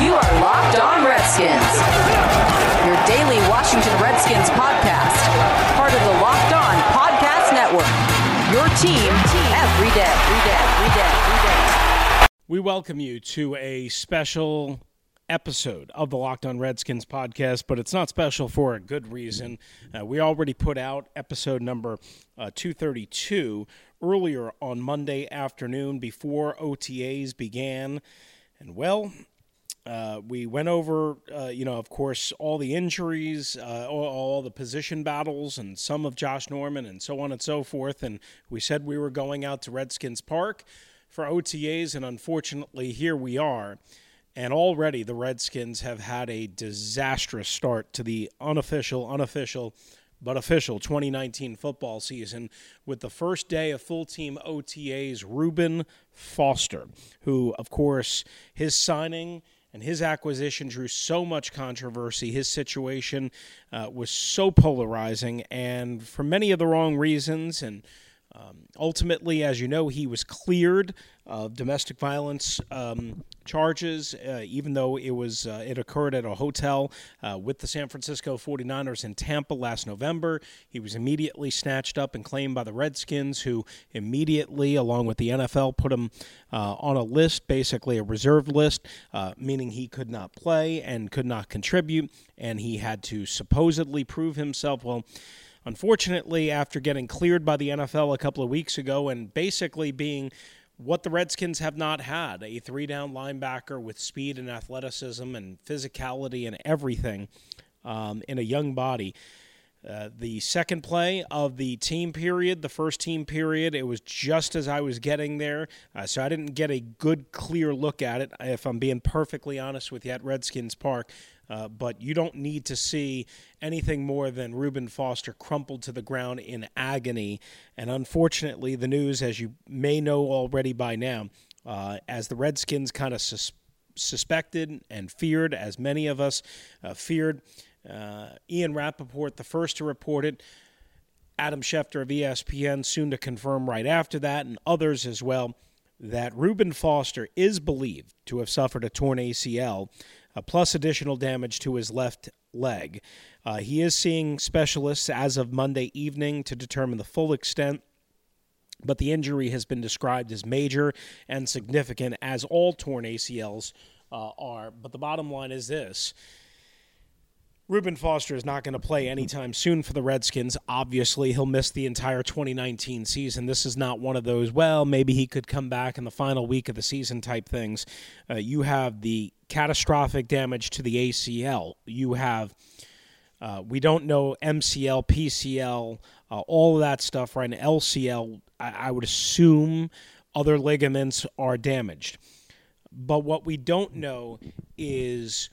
You are Locked On Redskins, your daily Washington Redskins podcast, part of the Locked On Podcast Network. Your team every day, every day, every day, every day. We welcome you to a special episode of the Locked On Redskins podcast, but it's not special for a good reason. Uh, we already put out episode number uh, 232 earlier on Monday afternoon before OTAs began. And well, uh, we went over, uh, you know, of course, all the injuries, uh, all, all, the position battles, and some of Josh Norman, and so on and so forth. And we said we were going out to Redskins Park for OTAs, and unfortunately, here we are. And already the Redskins have had a disastrous start to the unofficial, unofficial, but official 2019 football season with the first day of full team OTAs, Reuben Foster, who, of course, his signing and his acquisition drew so much controversy. His situation uh, was so polarizing, and for many of the wrong reasons. And um, ultimately, as you know, he was cleared of domestic violence um, charges, uh, even though it was uh, it occurred at a hotel uh, with the San Francisco 49ers in Tampa last November. He was immediately snatched up and claimed by the Redskins, who immediately, along with the NFL, put him uh, on a list, basically a reserve list, uh, meaning he could not play and could not contribute, and he had to supposedly prove himself. Well. Unfortunately, after getting cleared by the NFL a couple of weeks ago and basically being what the Redskins have not had a three down linebacker with speed and athleticism and physicality and everything um, in a young body. Uh, the second play of the team period, the first team period, it was just as I was getting there. Uh, so I didn't get a good, clear look at it, if I'm being perfectly honest with you, at Redskins Park. Uh, but you don't need to see anything more than Reuben Foster crumpled to the ground in agony. And unfortunately, the news, as you may know already by now, uh, as the Redskins kind of sus- suspected and feared, as many of us uh, feared, uh, Ian Rapoport, the first to report it. Adam Schefter of ESPN, soon to confirm right after that, and others as well, that Reuben Foster is believed to have suffered a torn ACL uh, plus additional damage to his left leg. Uh, he is seeing specialists as of Monday evening to determine the full extent. But the injury has been described as major and significant, as all torn ACLs uh, are. But the bottom line is this Reuben Foster is not going to play anytime soon for the Redskins. Obviously, he'll miss the entire 2019 season. This is not one of those, well, maybe he could come back in the final week of the season type things. Uh, you have the catastrophic damage to the ACL. You have, uh, we don't know MCL, PCL, uh, all of that stuff right now. LCL, I, I would assume other ligaments are damaged. But what we don't know is,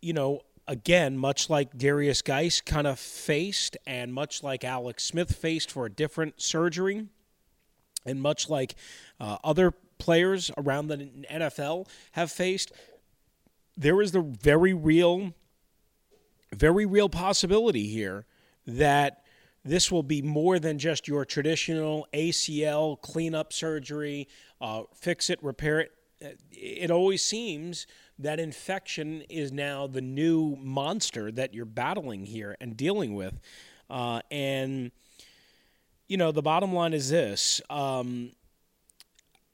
you know, again, much like Derrius Guice kind of faced, and much like Alex Smith faced for a different surgery, and much like uh, other players around the NFL have faced, there is the very real, very real possibility here that this will be more than just your traditional ACL cleanup surgery, uh, fix it, repair it. It always seems that infection is now the new monster that you're battling here and dealing with. Uh, and, you know, the bottom line is this um,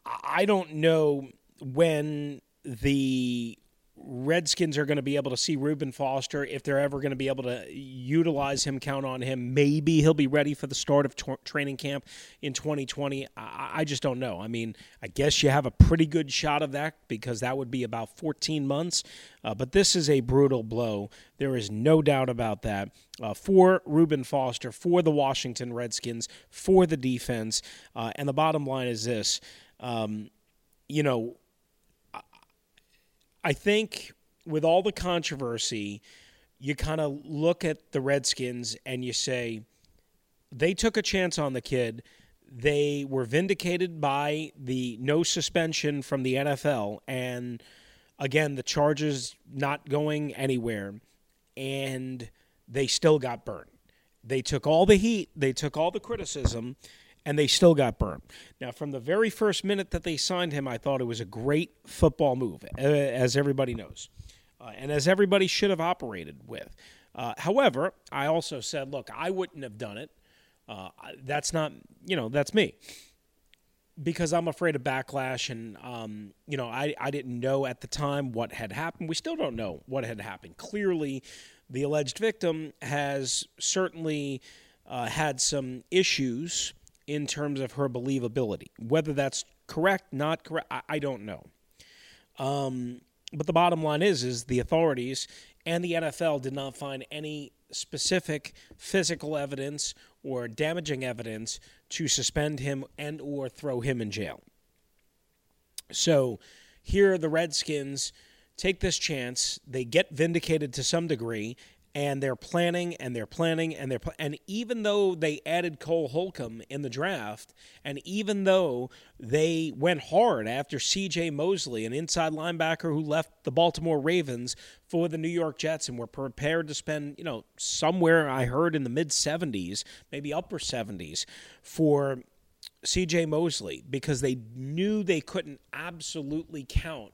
I don't know when the Redskins are going to be able to see Reuben Foster if they're ever going to be able to utilize him, count on him. Maybe he'll be ready for the start of t- training camp in 2020. I-, I just don't know. I mean, I guess you have a pretty good shot of that because that would be about 14 months. Uh, but this is a brutal blow. There is no doubt about that. Uh, for Reuben Foster, for the Washington Redskins, for the defense. Uh, and the bottom line is this um, you know, I think with all the controversy, you kind of look at the Redskins and you say, they took a chance on the kid. They were vindicated by the no suspension from the NFL. And again, the charges not going anywhere. And they still got burned. They took all the heat, they took all the criticism, and they still got burned. Now, from the very first minute that they signed him, I thought it was a great football move, as everybody knows, uh, and as everybody should have operated with. Uh, however, I also said, look, I wouldn't have done it. Uh, that's not, you know, that's me. Because I'm afraid of backlash, and um, you know, I, I didn't know at the time what had happened. We still don't know what had happened. Clearly, the alleged victim has certainly uh, had some issues in terms of her believability. Whether that's correct, not correct, I, I don't know. Um, but the bottom line is, is the authorities and the NFL did not find any specific physical evidence or damaging evidence to suspend him and or throw him in jail. So here the Redskins take this chance. They get vindicated to some degree, and they're planning and they're planning and they're pl- and even though they added Cole Holcomb in the draft, and even though they went hard after C.J. Mosley, an inside linebacker who left the Baltimore Ravens for the New York Jets, and were prepared to spend you know somewhere I heard in the mid 70s, maybe upper 70s, for C.J. Mosley because they knew they couldn't absolutely count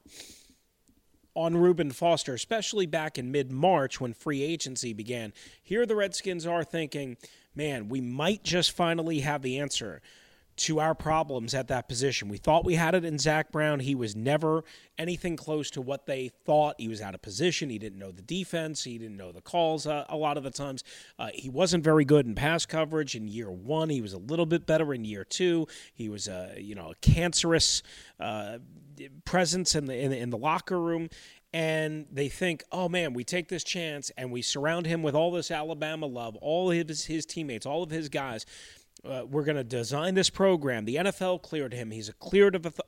on Reuben Foster, especially back in mid March when free agency began. Here the Redskins are thinking, man, we might just finally have the answer to our problems at that position. We thought we had it in Zach Brown. He was never anything close to what they thought. He was out of position. He didn't know the defense. He didn't know the calls uh, a lot of the times. Uh, he wasn't very good in pass coverage in year one. He was a little bit better in year two. He was a you know a cancerous uh, presence in the, in the in the locker room and they think, oh man, we take this chance and we surround him with all this Alabama love, all his his teammates, all of his guys. Uh, we're going to design this program. The NFL cleared him. He's a cleared of, a th-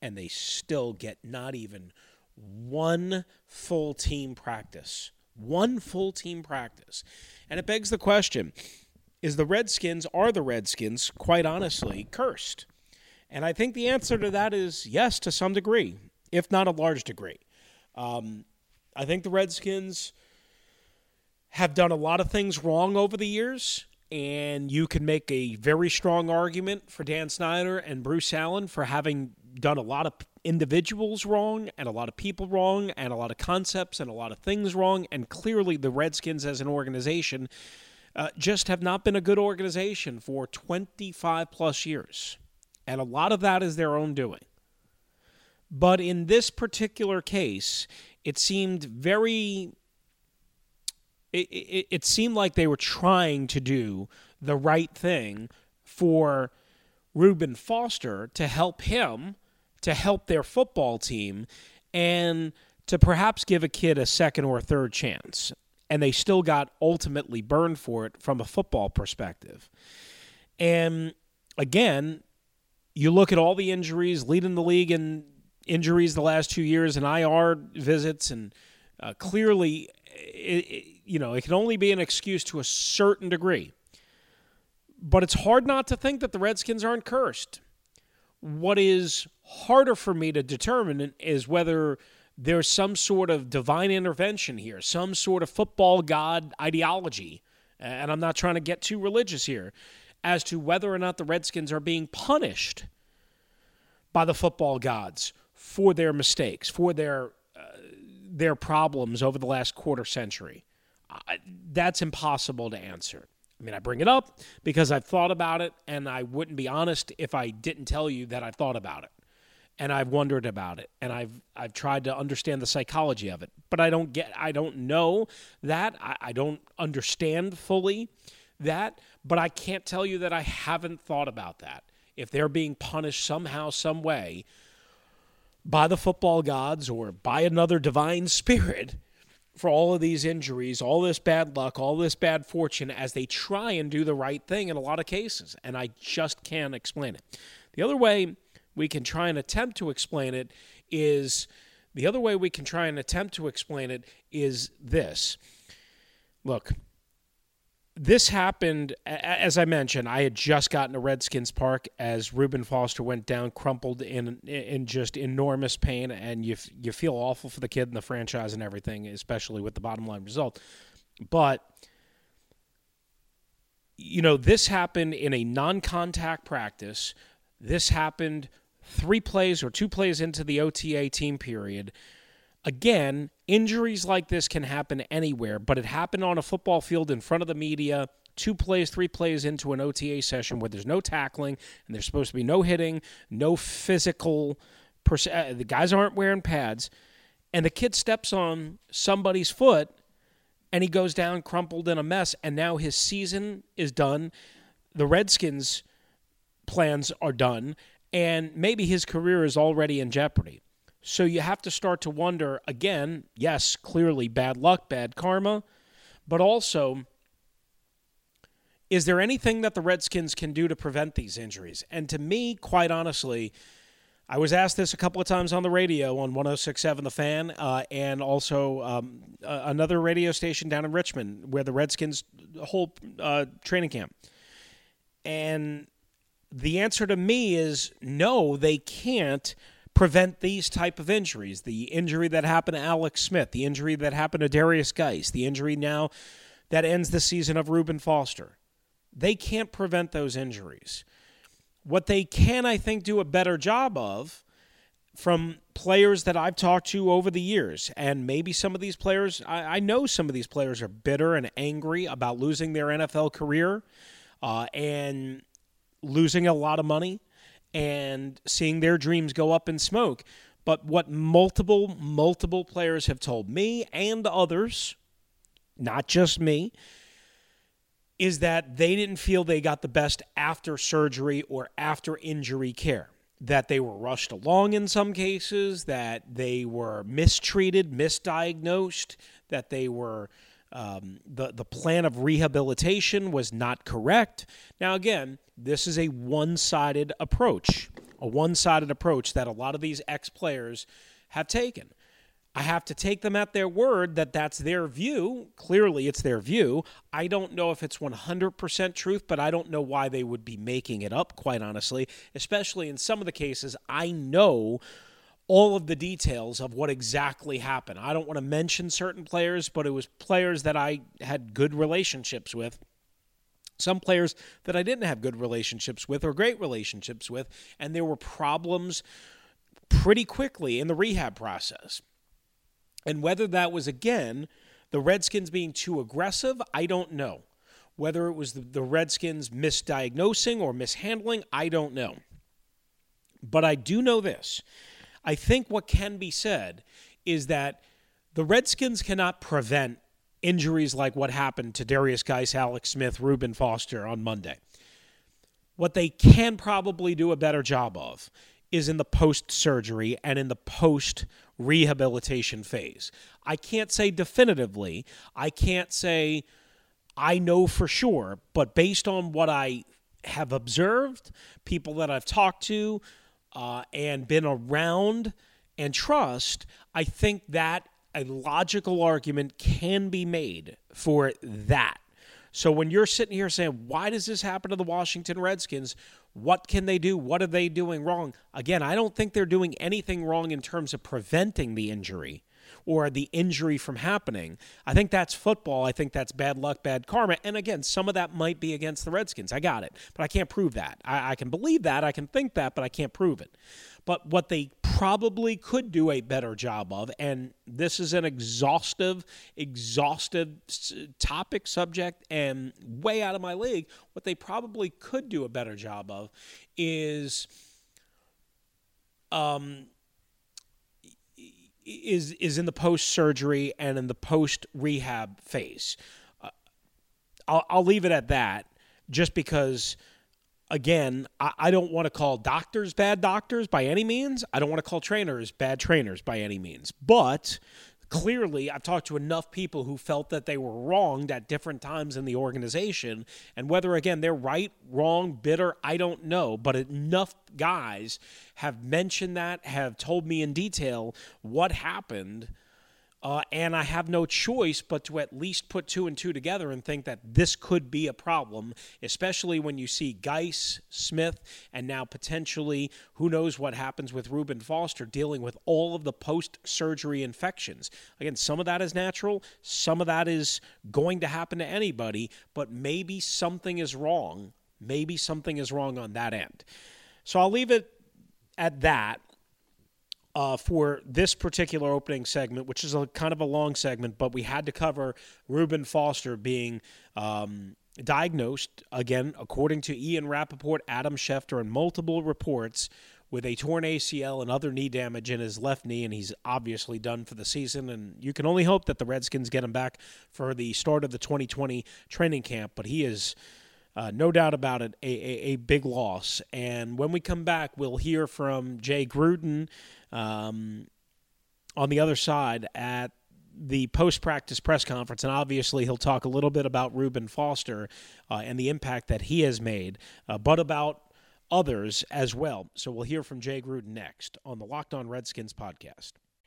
and they still get not even one full team practice. One full team practice, and it begs the question: Is the Redskins are the Redskins, quite honestly, cursed? And I think the answer to that is yes, to some degree, if not a large degree. Um, I think the Redskins have done a lot of things wrong over the years, and you can make a very strong argument for Dan Snyder and Bruce Allen for having done a lot of individuals wrong and a lot of people wrong and a lot of concepts and a lot of things wrong. And clearly, the Redskins as an organization uh, just have not been a good organization for 25 plus years. And a lot of that is their own doing. But in this particular case, it seemed very. It, it, it seemed like they were trying to do the right thing for Reuben Foster to help him, to help their football team, and to perhaps give a kid a second or a third chance. And they still got ultimately burned for it from a football perspective. And again, you look at all the injuries leading the league in injuries the last two years and IR visits, and uh, clearly, it, it, you know, it can only be an excuse to a certain degree. But it's hard not to think that the Redskins aren't cursed. What is harder for me to determine is whether there's some sort of divine intervention here, some sort of football god ideology. And I'm not trying to get too religious here as to whether or not the Redskins are being punished by the football gods for their mistakes, for their their problems over the last quarter century? Uh, that's impossible to answer. I mean, I bring it up because I've thought about it, and I wouldn't be honest if I didn't tell you that I've thought about it, and I've wondered about it, and I've I've tried to understand the psychology of it, but I don't get, I don't know that, I, I don't understand fully that, but I can't tell you that I haven't thought about that. If they're being punished somehow, some way by the football gods or by another divine spirit for all of these injuries, all this bad luck, all this bad fortune as they try and do the right thing in a lot of cases. And I just can't explain it. The other way we can try and attempt to explain it is The other way we can try and attempt to explain it is this. Look, this happened as I mentioned. I had just gotten to Redskins Park as Reuben Foster went down, crumpled in in just enormous pain, and you you feel awful for the kid and the franchise and everything, especially with the bottom line result. But you know, this happened in a non-contact practice. This happened three plays or two plays into the OTA team period. Again, injuries like this can happen anywhere, but it happened on a football field in front of the media, two plays, three plays into an OTA session where there's no tackling and there's supposed to be no hitting, no physical. Pers- uh, the guys aren't wearing pads, and the kid steps on somebody's foot and he goes down crumpled in a mess, and now his season is done. The Redskins' plans are done, and maybe his career is already in jeopardy. So you have to start to wonder again, yes, clearly bad luck, bad karma, but also is there anything that the Redskins can do to prevent these injuries? And to me, quite honestly, I was asked this a couple of times on the radio on 1067 The Fan uh, and also um, uh, another radio station down in Richmond where the Redskins whole uh, training camp. And the answer to me is no, they can't prevent these type of injuries. The injury that happened to Alex Smith, the injury that happened to Derrius Guice, the injury now that ends the season of Reuben Foster. They can't prevent those injuries. What they can, I think, do a better job of from players that I've talked to over the years, and maybe some of these players, I, I know some of these players are bitter and angry about losing their NFL career uh, and losing a lot of money and seeing their dreams go up in smoke. But what multiple, multiple players have told me and others, not just me, is that they didn't feel they got the best after surgery or after injury care. That they were rushed along in some cases, that they were mistreated, misdiagnosed, that they were um, the the plan of rehabilitation was not correct. Now, again, this is a one sided approach, a one sided approach that a lot of these ex players have taken. I have to take them at their word that that's their view. Clearly, it's their view. I don't know if it's 100% truth, but I don't know why they would be making it up, quite honestly, especially in some of the cases I know all of the details of what exactly happened. I don't want to mention certain players, but it was players that I had good relationships with. Some players that I didn't have good relationships with or great relationships with, and there were problems pretty quickly in the rehab process. And whether that was, again, the Redskins being too aggressive, I don't know. Whether it was the, the Redskins misdiagnosing or mishandling, I don't know. But I do know this I think what can be said is that the Redskins cannot prevent injuries like what happened to Derrius Guice, Alex Smith, Reuben Foster on Monday. What they can probably do a better job of is in the post surgery and in the post rehabilitation phase. I can't say definitively, I can't say I know for sure, but based on what I have observed, people that I've talked to, uh, and been around and trust, I think that a logical argument can be made for that. So when you're sitting here saying, why does this happen to the Washington Redskins? What can they do? What are they doing wrong? Again, I don't think they're doing anything wrong in terms of preventing the injury or the injury from happening. I think that's football. I think that's bad luck, bad karma. And again, some of that might be against the Redskins. I got it. But I can't prove that. I, I can believe that. I can think that, but I can't prove it. But what they probably could do a better job of, and this is an exhaustive, exhaustive topic, subject, and way out of my league, what they probably could do a better job of is um, is is in the post surgery and in the post rehab phase. Uh, I'll, I'll leave it at that, just because. Again, I, I don't want to call doctors bad doctors by any means. I don't want to call trainers bad trainers by any means. But clearly, I've talked to enough people who felt that they were wronged at different times in the organization. And whether, again, they're right, wrong, bitter, I don't know. But enough guys have mentioned that, have told me in detail what happened uh, and I have no choice but to at least put two and two together and think that this could be a problem, especially when you see Guice, Smith, and now potentially who knows what happens with Reuben Foster dealing with all of the post surgery infections. Again, some of that is natural, some of that is going to happen to anybody, but maybe something is wrong. Maybe something is wrong on that end. So I'll leave it at that uh, for this particular opening segment, which is a kind of a long segment, but we had to cover Reuben Foster being um, diagnosed, again, according to Ian Rapoport, Adam Schefter, and multiple reports, with a torn ACL and other knee damage in his left knee, and he's obviously done for the season. And you can only hope that the Redskins get him back for the start of the 2020 training camp, but he is. Uh, no doubt about it, a, a, a, big loss. And when we come back, we'll hear from Jay Gruden, um, on the other side at the post practice press conference, and obviously he'll talk a little bit about Reuben Foster uh, and the impact that he has made, uh, but about others as well. So we'll hear from Jay Gruden next on the Locked On Redskins podcast.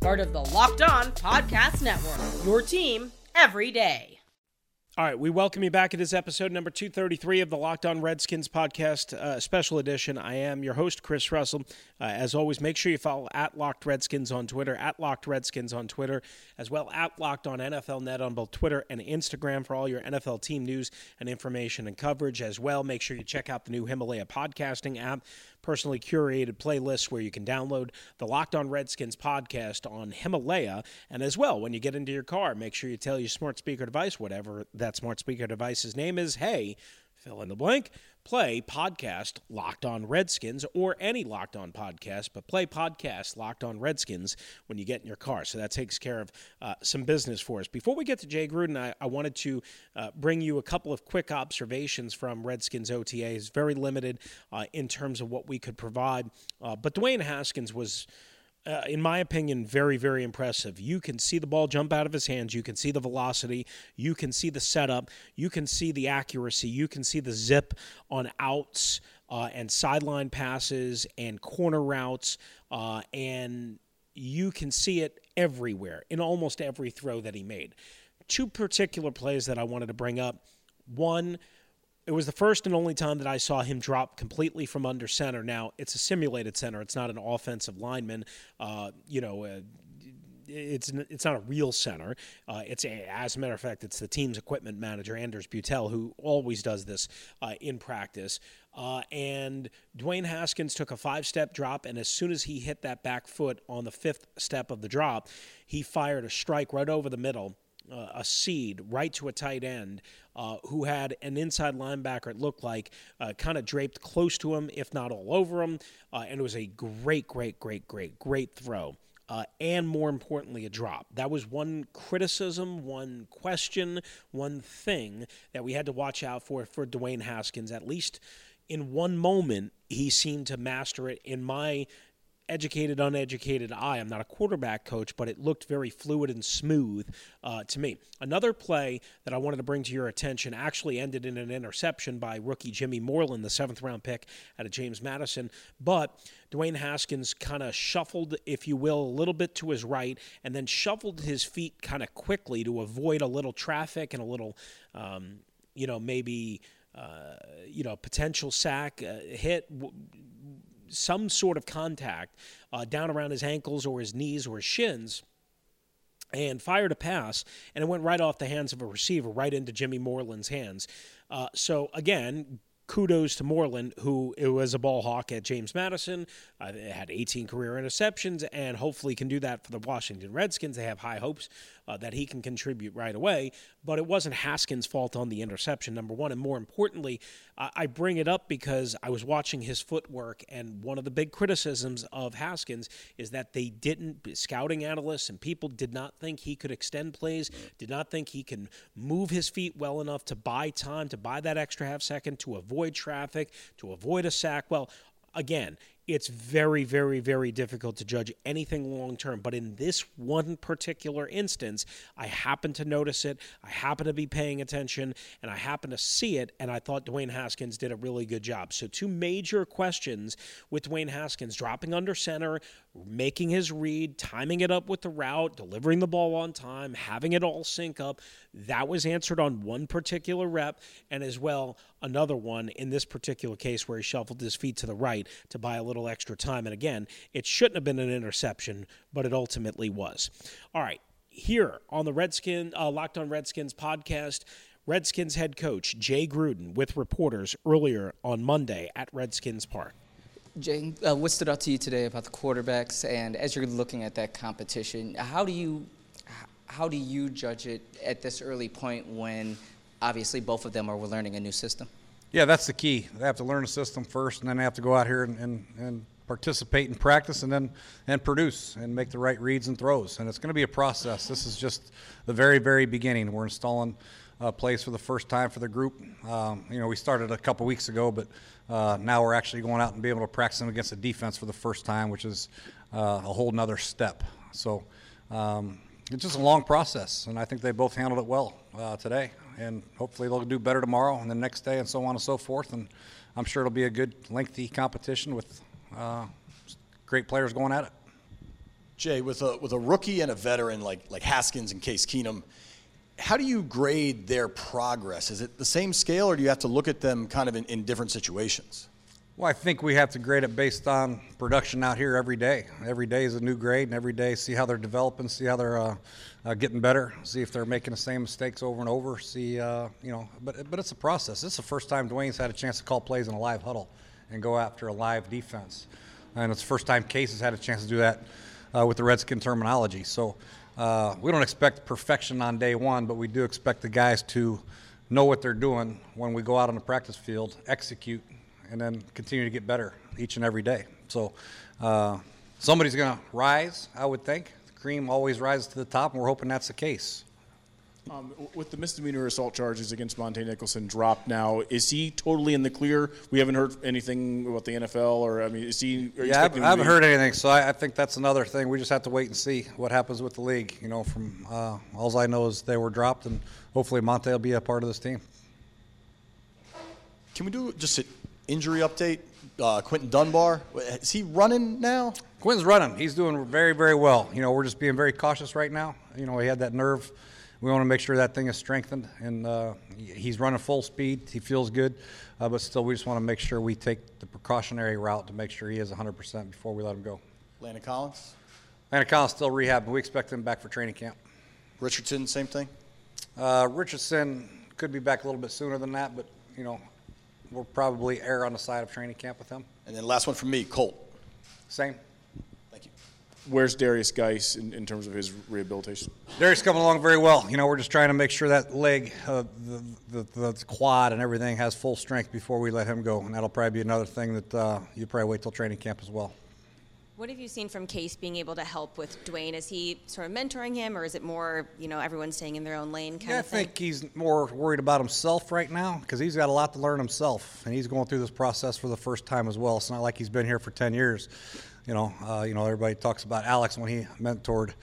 part of the Locked On Podcast Network. Your team every day. All right, we welcome you back. to this episode number 233 of the Locked On Redskins podcast, uh, special edition. I am your host, Chris Russell. Uh, as always, make sure you follow at Locked Redskins on Twitter, at Locked Redskins on Twitter, as well at Locked On NFL Net on both Twitter and Instagram for all your NFL team news and information and coverage. As well, make sure you check out the new Himalaya podcasting app personally curated playlists where you can download the Locked On Redskins podcast on Himalaya. And as well, when you get into your car, make sure you tell your smart speaker device, whatever that smart speaker device's name is, hey, fill in the blank, play podcast Locked On Redskins or any Locked On podcast, but play podcast Locked On Redskins when you get in your car. So that takes care of uh, some business for us. Before we get to Jay Gruden, I, I wanted to uh, bring you a couple of quick observations from Redskins OTAs. Very limited uh, in terms of what we could provide, uh, but Dwayne Haskins was uh, in my opinion, very, very impressive. You can see the ball jump out of his hands. You can see the velocity. You can see the setup. You can see the accuracy. You can see the zip on outs uh, and sideline passes and corner routes. Uh, and you can see it everywhere in almost every throw that he made. Two particular plays that I wanted to bring up. One, it was the first and only time that I saw him drop completely from under center. Now, it's a simulated center. It's not an offensive lineman. Uh, you know, uh, it's it's not a real center. Uh, it's a, as a matter of fact, it's the team's equipment manager Anders Beutel who always does this uh, in practice. Uh, and Dwayne Haskins took a five-step drop, and as soon as he hit that back foot on the fifth step of the drop, he fired a strike right over the middle uh, a seed right to a tight end uh, who had an inside linebacker, it looked like, uh, kind of draped close to him, if not all over him. Uh, and it was a great, great, great, great, great throw. Uh, and more importantly, a drop. That was one criticism, one question, one thing that we had to watch out for for Dwayne Haskins. At least in one moment, he seemed to master it. In my educated, uneducated eye. I'm not a quarterback coach, but it looked very fluid and smooth uh, to me. Another play that I wanted to bring to your attention actually ended in an interception by rookie Jimmy Moreland, the seventh round pick out of James Madison. But Dwayne Haskins kind of shuffled, if you will, a little bit to his right and then shuffled his feet kind of quickly to avoid a little traffic and a little, um, you know, maybe. Uh, you know, potential sack uh, hit, w- some sort of contact uh, down around his ankles or his knees or his shins and fired a pass, and it went right off the hands of a receiver, right into Jimmy Moreland's hands. Uh, so again, kudos to Moreland, who was a ball hawk at James Madison, uh, had 18 career interceptions, and hopefully can do that for the Washington Redskins. They have high hopes uh, that he can contribute right away. But it wasn't Haskins' fault on the interception, number one. And more importantly, I, I bring it up because I was watching his footwork, and one of the big criticisms of Haskins is that they didn't, scouting analysts and people did not think he could extend plays, did not think he can move his feet well enough to buy time, to buy that extra half second, to avoid traffic, to avoid a sack. Well, again, it's very, very, very difficult to judge anything long term. But in this one particular instance, I happen to notice it. I happen to be paying attention and I happen to see it. And I thought Dwayne Haskins did a really good job. So, two major questions with Dwayne Haskins dropping under center, making his read, timing it up with the route, delivering the ball on time, having it all sync up. That was answered on one particular rep. And as well, another one in this particular case where he shuffled his feet to the right to buy a little little extra time. And again, it shouldn't have been an interception, but it ultimately was. All right, here on the Redskin uh, Locked On Redskins podcast. Redskins head coach Jay Gruden with reporters earlier on Monday at Redskins Park. Jay, uh, what stood out to you today about the quarterbacks, and as you're looking at that competition, how do you how do you judge it at this early point when obviously both of them are learning a new system? Yeah, that's the key. They have to learn the system first, and then they have to go out here and, and, and participate and practice, and then and produce and make the right reads and throws. And it's going to be a process. This is just the very, very beginning. We're installing uh, plays for the first time for the group. Um, you know, we started a couple weeks ago, but uh, now we're actually going out and be able to practice them against the defense for the first time, which is uh, a whole nother step. So um, it's just a long process, and I think they both handled it well uh, today and hopefully they'll do better tomorrow and the next day and so on and so forth. And I'm sure it'll be a good, lengthy competition with uh, great players going at it. Jay, with a with a rookie and a veteran like like Haskins and Case Keenum, how do you grade their progress? Is it the same scale, or do you have to look at them kind of in, in different situations? Well, I think we have to grade it based on production out here every day. Every day is a new grade, and every day see how they're developing, see how they're uh, uh, getting better, see if they're making the same mistakes over and over. See, uh, you know, but but it's a process. This is the first time Dwayne's had a chance to call plays in a live huddle and go after a live defense, and it's the first time Case has had a chance to do that uh, with the Redskin terminology. So uh, we don't expect perfection on day one, but we do expect the guys to know what they're doing when we go out on the practice field, execute and then continue to get better each and every day. So uh, somebody's going to rise, I would think. The cream always rises to the top, and we're hoping that's the case. Um, with the misdemeanor assault charges against Montae Nicholson dropped now, is he totally in the clear? We haven't heard anything about the NFL, or I mean, is he? yeah, I haven't heard anything, so I, I, think that's another thing. We just have to wait and see what happens with the league. You know, from uh, all I know is they were dropped, and hopefully Montae will be a part of this team. Can we do just a injury update. Uh, Quinton Dunbar, is he running now? Quinton's running. He's doing very, very well. You know, we're just being very cautious right now. You know, he had that nerve. We want to make sure that thing is strengthened, and uh, he's running full speed. He feels good, uh, but still, we just want to make sure we take the precautionary route to make sure he is 100% before we let him go. Landon Collins? Landon Collins still rehabbing. We expect him back for training camp. Richardson, same thing? Uh, Richardson could be back a little bit sooner than that, but, you know, we'll probably err on the side of training camp with him. And then last one from me, Colt. Same. Thank you. Where's Derrius Guice in, in terms of his rehabilitation? Derrius coming along very well. You know, we're just trying to make sure that leg, uh, the, the, the, quad, and everything has full strength before we let him go, and that'll probably be another thing that uh, you probably wait till training camp as well. What have you seen from Case being able to help with Dwayne? Is he sort of mentoring him, or is it more, you know, everyone staying in their own lane kind yeah, of thing? I think he's more worried about himself right now because he's got a lot to learn himself, and he's going through this process for the first time as well. It's not like he's been here for 10 years. You know, uh, you know, everybody talks about Alex when he mentored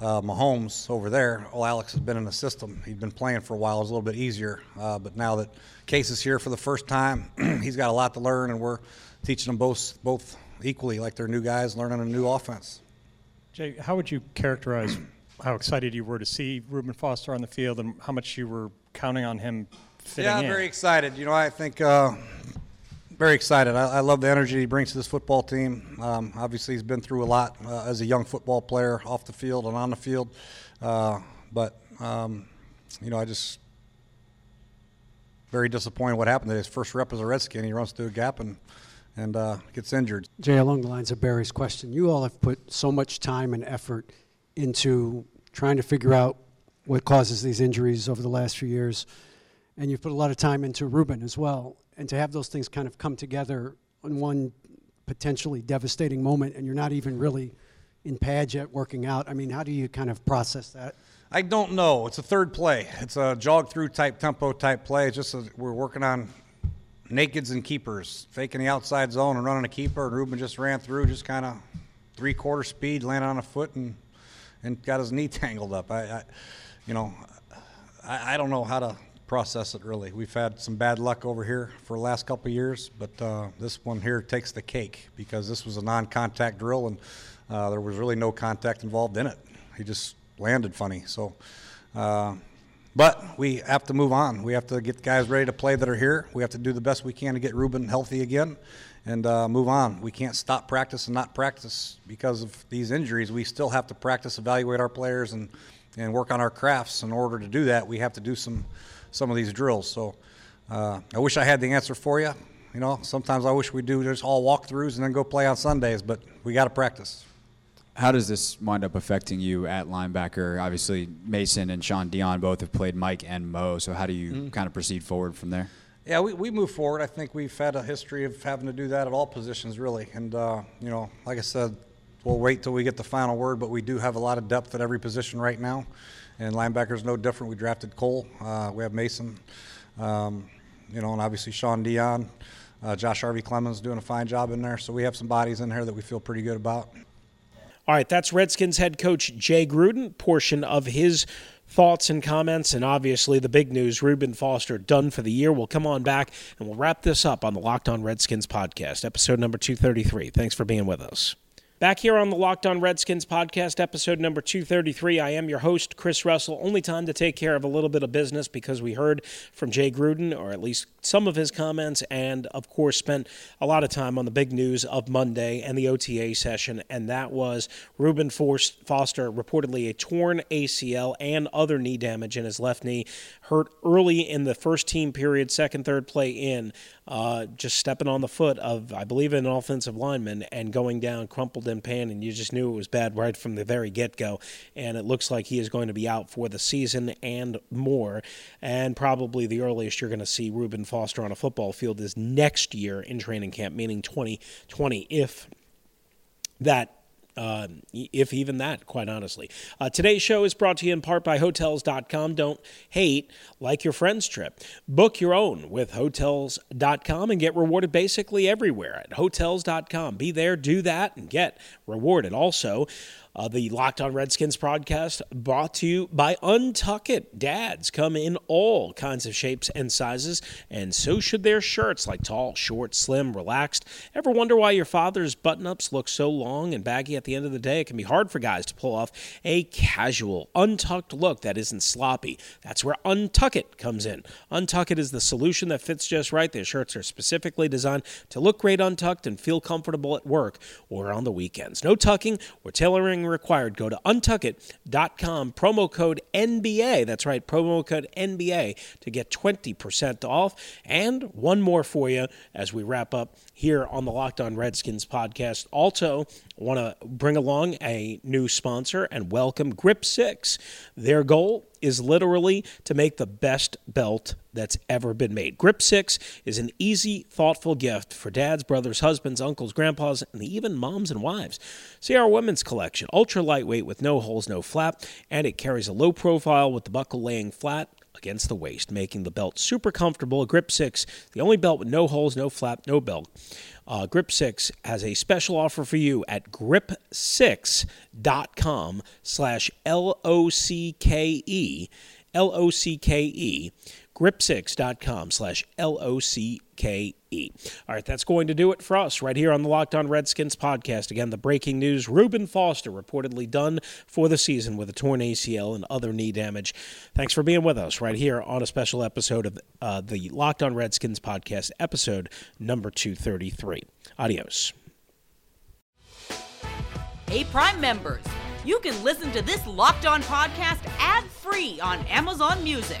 uh, Mahomes over there. Well, Alex has been in the system. He'd been playing for a while. It was a little bit easier, uh, but now that Case is here for the first time, he's got a lot to learn, and we're teaching them both both equally like they're new guys learning a new offense. Jay, how would you characterize how excited you were to see Reuben Foster on the field and how much you were counting on him fitting yeah, in? Yeah, very excited. You know, I think uh, very excited. I, I, love the energy he brings to this football team. Um, obviously, he's been through a lot uh, as a young football player off the field and on the field. Uh, but, um, you know, I just very disappointed what happened. Today. His first rep as a Redskin, he runs through a gap and – and uh, gets injured. Jay, along the lines of Barry's question, you all have put so much time and effort into trying to figure out what causes these injuries over the last few years. And you've put a lot of time into Reuben as well. And to have those things kind of come together in one potentially devastating moment, and you're not even really in pads yet working out. I mean, how do you kind of process that? I don't know. It's a third play. It's a jog through type tempo type play. It's just a, we're working on nakeds and keepers, faking the outside zone and running a keeper. And Reuben just ran through, just kind of three quarter speed, landed on a foot and and got his knee tangled up. I, I you know, I, I, don't know how to process it really. We've had some bad luck over here for the last couple years, but uh, this one here takes the cake because this was a non-contact drill and uh, there was really no contact involved in it. He just landed funny. So. Uh, but we have to move on. We have to get the guys ready to play that are here. We have to do the best we can to get Reuben healthy again and uh, move on. We can't stop practice and not practice because of these injuries. We still have to practice, evaluate our players, and, and work on our crafts. In order to do that, we have to do some some of these drills. So uh, I wish I had the answer for you. You know, sometimes I wish we do just all walkthroughs and then go play on Sundays, but we got to practice. How does this wind up affecting you at linebacker? Obviously, Mason and Shaun Dion both have played Mike and Mo. So how do you mm-hmm. kind of proceed forward from there? Yeah, we, we move forward. I think we've had a history of having to do that at all positions, really. And, uh, you know, like I said, we'll wait till we get the final word, but we do have a lot of depth at every position right now. And linebackers no different. We drafted Cole. Uh, we have Mason, um, you know, and obviously Shaun Dion. Uh, Josh Harvey Clemens doing a fine job in there. So we have some bodies in there that we feel pretty good about. All right, that's Redskins head coach Jay Gruden. Portion of his thoughts and comments, and obviously the big news Reuben Foster done for the year. We'll come on back and we'll wrap this up on the Locked On Redskins podcast, episode number 233. Thanks for being with us. Back here on the Locked On Redskins podcast, episode number 233. I am your host, Chris Russell. Only time to take care of a little bit of business because we heard from Jay Gruden, or at least some of his comments, and of course, spent a lot of time on the big news of Monday and the OTA session, and that was Reuben Foster reportedly a torn ACL and other knee damage in his left knee, hurt early in the first team period, second, third play in uh, just stepping on the foot of, I believe, an offensive lineman and going down crumpled pan, and you just knew it was bad right from the very get go. And it looks like he is going to be out for the season and more. And probably the earliest you're going to see Reuben Foster on a football field is next year in training camp, meaning 2020, if that uh, if even that, quite honestly. Uh, today's show is brought to you in part by Hotels.com. Don't hate like your friend's trip. Book your own with Hotels.com and get rewarded basically everywhere at Hotels.com. Be there, do that, and get rewarded. Also, uh, the Locked On Redskins podcast brought to you by Untuck It. Dads come in all kinds of shapes and sizes, and so should their shirts, like tall, short, slim, relaxed. Ever wonder why your father's button ups look so long and baggy at the end of the day? It can be hard for guys to pull off a casual, untucked look that isn't sloppy. That's where Untuck It comes in. Untuck It is the solution that fits just right. Their shirts are specifically designed to look great untucked and feel comfortable at work or on the weekends. No tucking or tailoring required. Go to untuckit.com, promo code NBA. That's right, promo code NBA to get 20% off. And one more for you as we wrap up here on the Locked On Redskins podcast. Also, want to bring along a new sponsor and welcome Grip 6. Their goal is literally to make the best belt that's ever been made. Grip 6 is an easy, thoughtful gift for dads, brothers, husbands, uncles, grandpas, and even moms and wives. See our women's collection, ultra lightweight with no holes, no flap, and it carries a low profile with the buckle laying flat against the waist, making the belt super comfortable. A Grip 6, the only belt with no holes, no flap, no belt. Uh, Grip 6 has a special offer for you at grip6.com slash L-O-C-K-E, L-O-C-K-E, grip6.com slash L-O-C-K-E. All right, that's going to do it for us right here on the Locked On Redskins podcast. Again, the breaking news, Reuben Foster reportedly done for the season with a torn ACL and other knee damage. Thanks for being with us right here on a special episode of uh, the Locked On Redskins podcast, episode number 233. Adios. Hey, Prime members, you can listen to this Locked On podcast ad-free on Amazon Music.